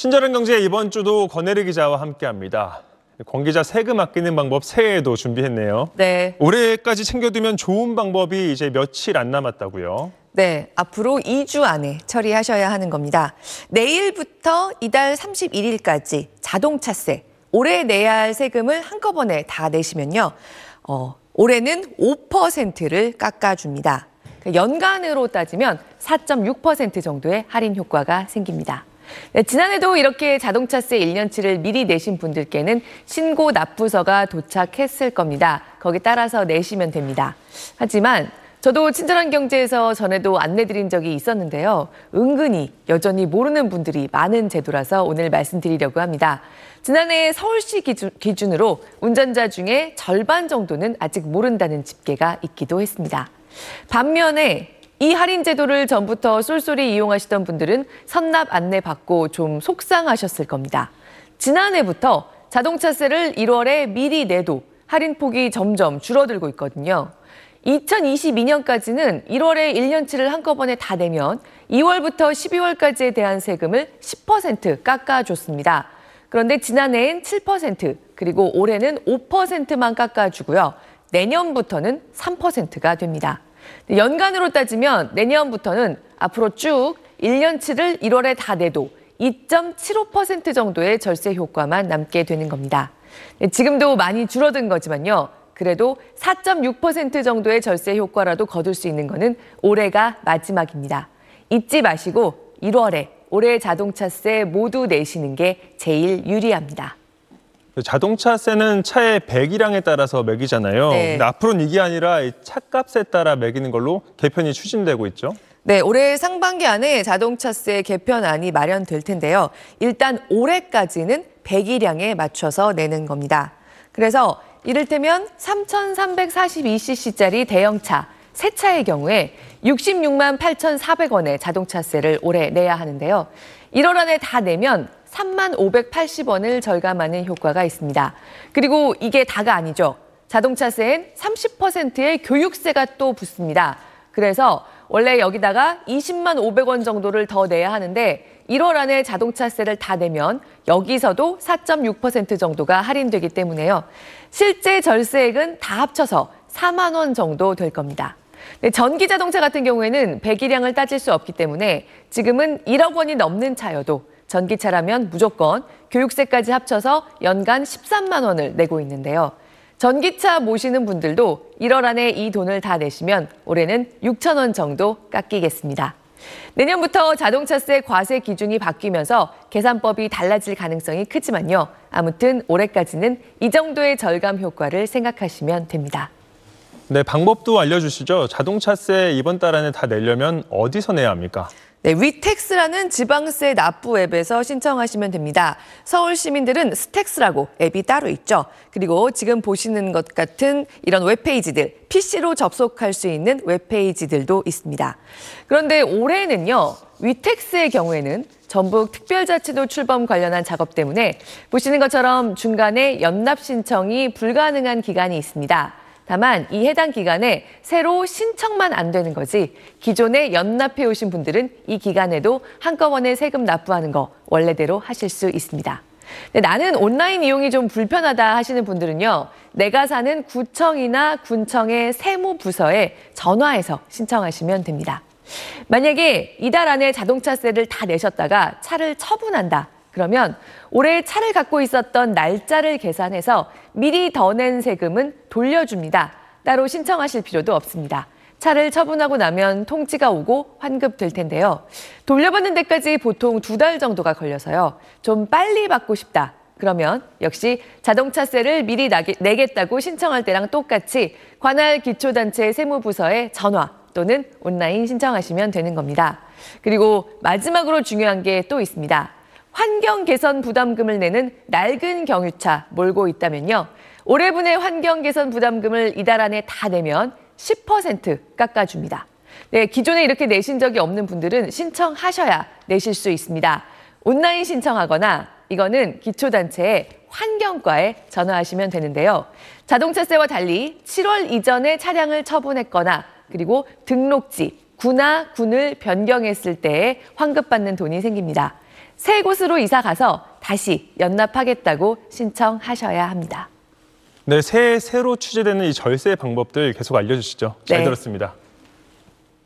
친절한 경제 이번 주도 권혜리 기자와 함께합니다. 권 기자 세금 아끼는 방법 새해에도 준비했네요. 네. 올해까지 챙겨두면 좋은 방법이 이제 며칠 안 남았다고요. 네, 앞으로 2주 안에 처리하셔야 하는 겁니다. 내일부터 이달 31일까지 자동차세, 올해 내야 할 세금을 한꺼번에 다 내시면요. 어, 올해는 5%를 깎아줍니다. 연간으로 따지면 4.6% 정도의 할인 효과가 생깁니다. 네, 지난해도 이렇게 자동차세 1년치를 미리 내신 분들께는 신고 납부서가 도착했을 겁니다. 거기 따라서 내시면 됩니다. 하지만 저도 친절한 경제에서 전에도 안내드린 적이 있었는데요. 은근히 여전히 모르는 분들이 많은 제도라서 오늘 말씀드리려고 합니다. 지난해 서울시 기준, 기준으로 운전자 중에 절반 정도는 아직 모른다는 집계가 있기도 했습니다. 반면에 이 할인 제도를 전부터 쏠쏠히 이용하시던 분들은 선납 안내 받고 좀 속상하셨을 겁니다. 지난해부터 자동차세를 1월에 미리 내도 할인 폭이 점점 줄어들고 있거든요. 2022년까지는 1월에 1년치를 한꺼번에 다 내면 2월부터 12월까지에 대한 세금을 10% 깎아줬습니다. 그런데 지난해엔 7% 그리고 올해는 5%만 깎아주고요. 내년부터는 3%가 됩니다. 연간으로 따지면 내년부터는 앞으로 쭉 1년치를 1월에 다 내도 2.75% 정도의 절세 효과만 남게 되는 겁니다. 지금도 많이 줄어든 거지만요. 그래도 4.6% 정도의 절세 효과라도 거둘 수 있는 것은 올해가 마지막입니다. 잊지 마시고 1월에 올해 자동차세 모두 내시는 게 제일 유리합니다. 자동차세는 차의 배기량에 따라서 매기잖아요. 네. 근데 앞으로는 이게 아니라 이 차값에 따라 매기는 걸로 개편이 추진되고 있죠. 네, 올해 상반기 안에 자동차세 개편안이 마련될 텐데요. 일단 올해까지는 배기량에 맞춰서 내는 겁니다. 그래서 이를테면 3,342cc짜리 대형차, 새 차의 경우에 66만 8,400원의 자동차세를 올해 내야 하는데요. 1월 안에 다 내면 3만 580원을 절감하는 효과가 있습니다. 그리고 이게 다가 아니죠. 자동차세엔 30%의 교육세가 또 붙습니다. 그래서 원래 여기다가 20만 500원 정도를 더 내야 하는데 1월 안에 자동차세를 다 내면 여기서도 4.6% 정도가 할인되기 때문에요. 실제 절세액은 다 합쳐서 4만 원 정도 될 겁니다. 네, 전기 자동차 같은 경우에는 배기량을 따질 수 없기 때문에 지금은 1억 원이 넘는 차여도 전기차라면 무조건 교육세까지 합쳐서 연간 13만 원을 내고 있는데요. 전기차 모시는 분들도 1월 안에 이 돈을 다 내시면 올해는 6천 원 정도 깎이겠습니다. 내년부터 자동차세 과세 기준이 바뀌면서 계산법이 달라질 가능성이 크지만요. 아무튼 올해까지는 이 정도의 절감 효과를 생각하시면 됩니다. 네, 방법도 알려주시죠. 자동차세 이번 달 안에 다 내려면 어디서 내야 합니까? 네, 위텍스라는 지방세 납부 앱에서 신청하시면 됩니다. 서울 시민들은 스택스라고 앱이 따로 있죠. 그리고 지금 보시는 것 같은 이런 웹페이지들, PC로 접속할 수 있는 웹페이지들도 있습니다. 그런데 올해는요, 위텍스의 경우에는 전북 특별자치도 출범 관련한 작업 때문에 보시는 것처럼 중간에 연납 신청이 불가능한 기간이 있습니다. 다만 이 해당 기간에 새로 신청만 안 되는 거지 기존에 연납해 오신 분들은 이 기간에도 한꺼번에 세금 납부하는 거 원래대로 하실 수 있습니다. 나는 온라인 이용이 좀 불편하다 하시는 분들은요. 내가 사는 구청이나 군청의 세무부서에 전화해서 신청하시면 됩니다. 만약에 이달 안에 자동차세를 다 내셨다가 차를 처분한다. 그러면 올해 차를 갖고 있었던 날짜를 계산해서 미리 더 낸 세금은 돌려줍니다. 따로 신청하실 필요도 없습니다. 차를 처분하고 나면 통지가 오고 환급될 텐데요. 돌려받는 데까지 보통 두 달 정도가 걸려서요. 좀 빨리 받고 싶다. 그러면 역시 자동차세를 미리 내겠다고 신청할 때랑 똑같이 관할 기초단체 세무부서에 전화 또는 온라인 신청하시면 되는 겁니다. 그리고 마지막으로 중요한 게 또 있습니다. 환경 개선 부담금을 내는 낡은 경유차 몰고 있다면요. 올해분의 환경 개선 부담금을 이달 안에 다 내면 10% 깎아줍니다. 네, 기존에 이렇게 내신 적이 없는 분들은 신청하셔야 내실 수 있습니다. 온라인 신청하거나 이거는 기초단체의 환경과에 전화하시면 되는데요. 자동차세와 달리 7월 이전에 차량을 처분했거나 그리고 등록지, 구나 군을 변경했을 때에 환급받는 돈이 생깁니다. 새 곳으로 이사 가서 다시 연납하겠다고 신청하셔야 합니다. 네, 새해 새로 취재되는 이 절세 방법들 계속 알려주시죠. 잘 네. 들었습니다.